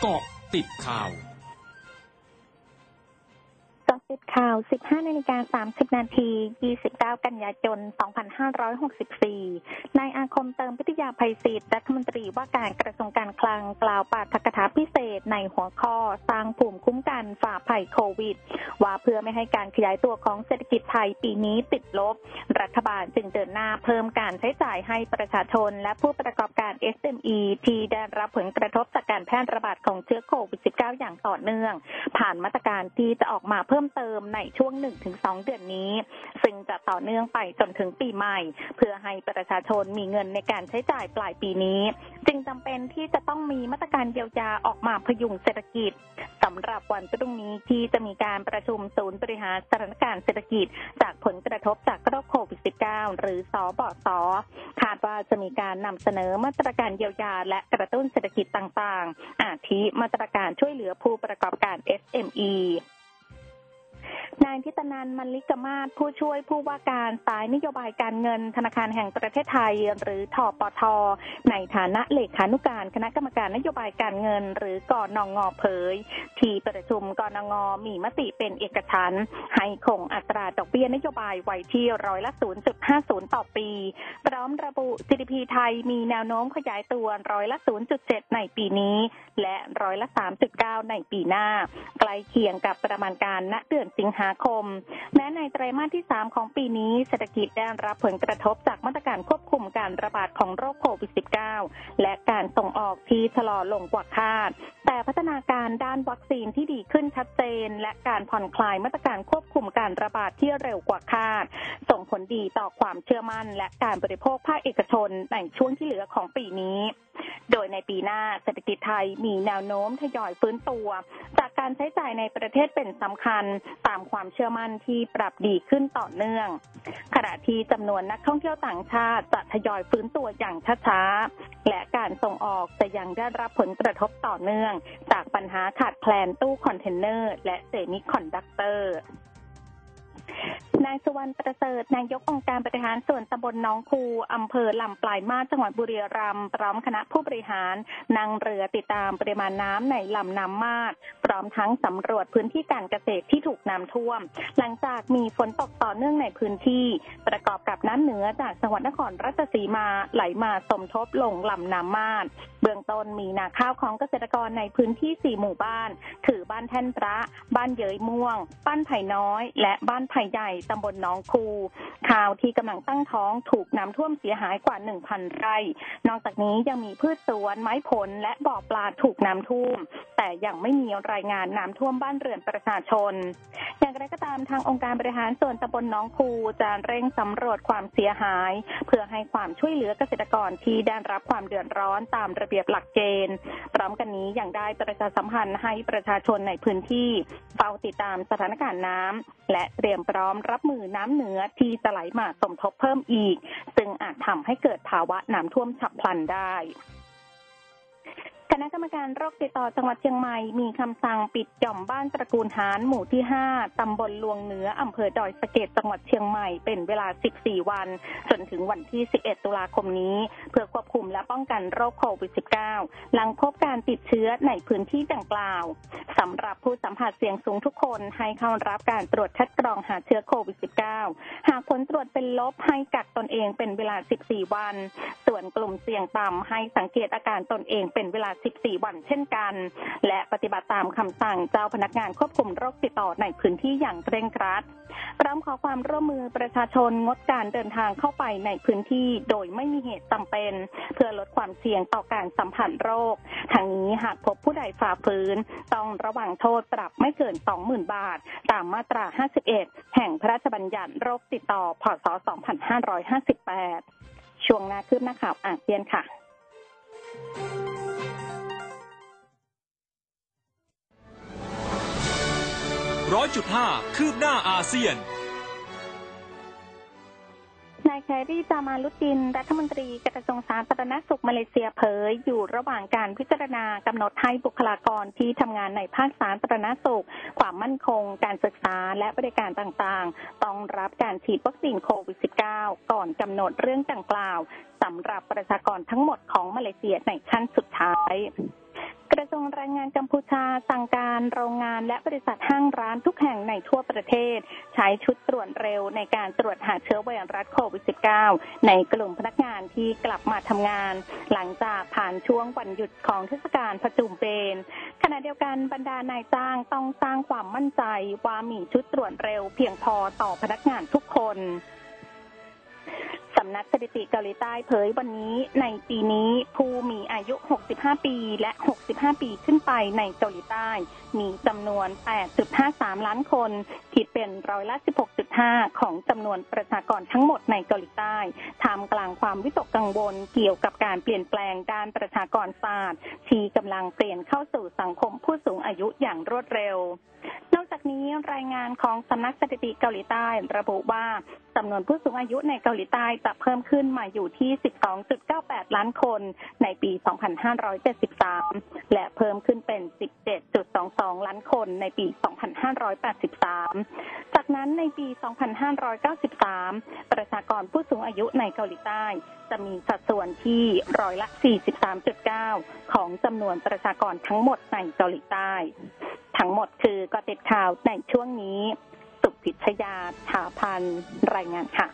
เกาะติดข่าวกาะติดข่าว 15นาฬิกา30 นาที 29 กันยายน 2564 นายอาคมเติมพิทยาภัยศิษย์รัฐมนตรีว่าการกระทรวงการคลังกล่าวปาฐกถาพิเศษในหัวข้อ สร้างภูมิคุ้มกันฝ่าภัยโควิด ว่าเพื่อไม่ให้การขยายตัวของเศรษฐกิจไทยปีนี้ติดลบ รัฐบาลจึงเดินหน้าเพิ่มการใช้จ่ายให้ประชาชน และผู้ประกอบการ SME ที่ได้รับผลกระทบจากการแพร่ระบาดของเชื้อโควิด -19 อย่างต่อเนื่อง ผ่านมาตรการที่จะออกมาเพิ่มเติมในช่วง 1-2 เดือนนี้ ซึ่งจะต่อเนื่องไปจนถึงปีใหม่ เพื่อให้ประชาชนมีเงินในการใช้จ่ายปลายปีนี้ จึงจำเป็นที่จะต้องมีมาตรการเยียวยาออกมาพยุงเศรษฐกิจสำหรับวันพรุ่งนี้ที่จะมีการประชุมศูนย์บริหารสถานการณ์เศรษฐกิจ จากผลกระทบจากโรคโควิด -19 หรือสอบสคาดว่าจะมีการนำเสนอมาตรการเยียวยา และกระตุ้นเศรษฐกิจต่างๆ อาทิมาตรการช่วยเหลือผู้ประกอบการ SME นายทิตนันมันลิกมาศผู้ช่วยผู้ว่าการสายนโยบายการเงินธนาคารแห่งประเทศไทย หรือทอปท ในฐานะเลขานุการคณะกรรมการนโยบายการเงิน หรือกอนงงเผย ที่ประชุมกอนงมีมติเป็นเอกฉันให้คงอัตราดอกเบี้ยนโยบายไว้ที่ร้อยละ 0.50 ต่อปีร้อมระบุ GDP ไทยมีแนวโน้มขยายตัวร้อยละ 0.7 ในปีนี้ และร้อยละ 3.9 ในปีหน้า ใกล้เคียงกับประมาณการณเดือนสิงหาคม แม้ในไตรมาสที่ 3 ของปีนี้เศรษฐกิจได้รับผลกระทบจากมาตรการควบคุมการระบาดของโรคโควิด -19 และการส่งออกที่ชะลอลงกว่าคาด แต่พัฒนาการด้านวัคซีนที่ดีขึ้นชัดเจน และการผ่อนคลายมาตรการควบคุมการระบาดที่เร็วกว่าคาด ส่งผลดีต่อความเชื่อมั่นและการบริโภคภาคเอกชนในช่วงที่เหลือของปีนี้ โดยในปีหน้าเศรษฐกิจไทยมีแนวโน้มทยอยฟื้นตัว จากการใช้จ่ายในประเทศเป็นสำคัญตามความเชื่อมั่นที่ปรับดีขึ้นต่อเนื่อง ขณะที่จำนวนนักท่องเที่ยวต่างชาติจะทยอยฟื้นตัวอย่างช้าๆ และการส่งออกจะยังได้รับผลกระทบต่อเนื่อง จากปัญหาขาดแคลนตู้คอนเทนเนอร์ และเซมิคอนดักเตอร์นายสุวรรณประเสริฐนายกองค์การบริหารส่วนตำบลหนองคูอำเภอลำปลายมาศจังหวัดบุรีรัมย์พร้อมคณะผู้บริหารนั่งเรือติดตามปริมาณน้ำในลำน้ำมาศพร้อมทั้งสำรวจพื้นที่การเกษตรที่ถูกน้ำท่วม หลังจากมีฝนตกต่อเนื่องในพื้นที่ ประกอบกับน้ำเหนือจากจังหวัดนครราชสีมาไหลมาสมทบลงลำน้ำมาดเบื้องต้นมีนาข้าวของเกษตรกรในพื้นที่ 4 หมู่บ้าน คือบ้านแท่นพระ บ้านเยยม่วง บ้านไผ่น้อย และบ้านไผ่ใหญ่ตำบลน้องคูข่าวที่กำลังตั้งท้องถูกน้ำท่วมเสียหายกว่า 1,000 ไร่ นอกจากนี้ยังมีพืชสวนไม้ผลและบ่อปลาถูกน้ำท่วม แต่ยังไม่มีรายงานน้ำท่วมบ้านเรือนประชาชน อย่างไรก็ตามทางองค์การบริหารส่วนตำบลน้องคูจะเร่งสำรวจความเสียหาย เพื่อให้ความช่วยเหลือเกษตรกรที่ได้รับความเดือดร้อนตามระเบียบหลักเกณฑ์ ร้อมกันนี้ยังได้ประชาสัมพันธ์ให้ประชาชนในพื้นที่เฝ้าติดตามสถานการณ์น้ำและเตรียมพร้อมรับมือน้ำเหนือที่จะไหลมาสมทบเพิ่มอีก ซึ่งอาจทำให้เกิดภาวะน้ำท่วมฉับพลันได้ ณะกรรมการโรคติดต่อจังหวัดเชียงใหม่มีคำสั่งปิดหย่อมบ้านตระกูลหานหมู่ที่ 5 ตำบลลวงเหนืออำเภอดอยสะเก็ดจังหวัดเชียงใหม่เป็นเวลา 14 วัน จนถึงวันที่ 11 ตุลาคมนี้ เพื่อควบคุมและป้องกันโรคโควิด -19 หลังพบการติดเชื้อในพื้นที่ดังกล่าวสำหรับผู้สัมผัสเสี่ยงสูงทุกคนให้เข้ารับการตรวจคัดกรองหาเชื้อโควิด -19 หากผลตรวจเป็นลบให้กักตนเองเป็นเวลา 14 วัน ส่วนกลุ่มเสี่ยงต่ำให้สังเกตอาการตนเองเป็นเวลา14 วันเช่นกัน และปฏิบัติตามคำสั่งเจ้าพนักงานควบคุมโรคติดต่อในพื้นที่อย่างเคร่งครัดพร้อมขอความร่วมมือประชาชนงดการเดินทางเข้าไปในพื้นที่โดยไม่มีเหตุจำเป็น เพื่อลดความเสี่ยงต่อการสัมผัสโรคทางนี้หากพบผู้ใดฝ่าฝืน ต้องระวังโทษปรับไม่เกิน 20,000 บาท ตามมาตรา 51 แห่งพระราชบัญญัติโรคติดต่อพศ2558 ช่วงหน้าคืบหน้าข่าวอาเซียนค่ะ ร้อยจุดห้าคืบหน้าอาเซียน นายแครีจามาลุติน รัฐมนตรีกระทรวงสาธารณสุขมาเลเซียเผย อยู่ระหว่างการพิจารณากำหนดให้บุคลากรที่ทำงานในภาคสาธารณสุข ความมั่นคง การศึกษาและบริการต่างๆ ต้องรับการฉีดวัคซีนโควิด -19 ก่อนกำหนดเรื่องดังกล่าวสำหรับประชากรทั้งหมดของมาเลเซียในขั้นสุดท้าย ระทรวงแรงงานกัมพูชาสั่งการโรงงานและบริษัทห้างร้านทุกแห่งในทั่วประเทศ ใช้ชุดตรวจเร็วในการตรวจหาเชื้อไวรัสโควิด -19 ในกลุ่มพนักงานที่กลับมาทำงาน หลังจากผ่านช่วงวันหยุดของเทศกาลประจุมเบนขณะเดียวกันบรรดานายจ้างต้องสร้างความมั่นใจว่ามีชุดตรวจเร็วเพียงพอต่อพนักงานทุกคนำนักสถิติเกาหลีใต้เผยวันนี้ในปีนี้ผู้มีอายุ 65 ปีและ 65 ปีขึ้นไปในเกาหลีใต้ มีจำนวน 8.53 ล้านคนคิดเป็นร้อยละ 16.5 ของจำนวนประชากรทั้งหมดในเกาหลีใต้ท่ามกลางความวิตกกังวลเกี่ยวกับการเปลี่ยนแปลงด้านประชากรศาสตร์ที่กำลังเปลี่ยนเข้าสู่สังคมผู้สูงอายุอย่างรวดเร็ว นอกจากนี้รายงานของสำนักสถิติเกาหลีใต้ระบุว่า จำนวนผู้สูงอายุในเกาหลีใต้จะเพิ่มขึ้นมาอยู่ที่ 12.98 ล้านคนในปี 2573 และเพิ่มขึ้นเป็น 17.22 ล้านคนในปี 2583 จากนั้นในปี 2593 ประชากรผู้สูงอายุในเกาหลีใต้ จะมีสัดส่วนที่ร้อยละ 43.9 ของจำนวนประชากรทั้งหมดในเกาหลีใต้ ทั้งหมดคือกติดข่าวในช่วงนี้ พิชยาถาพันรายงานค่ะ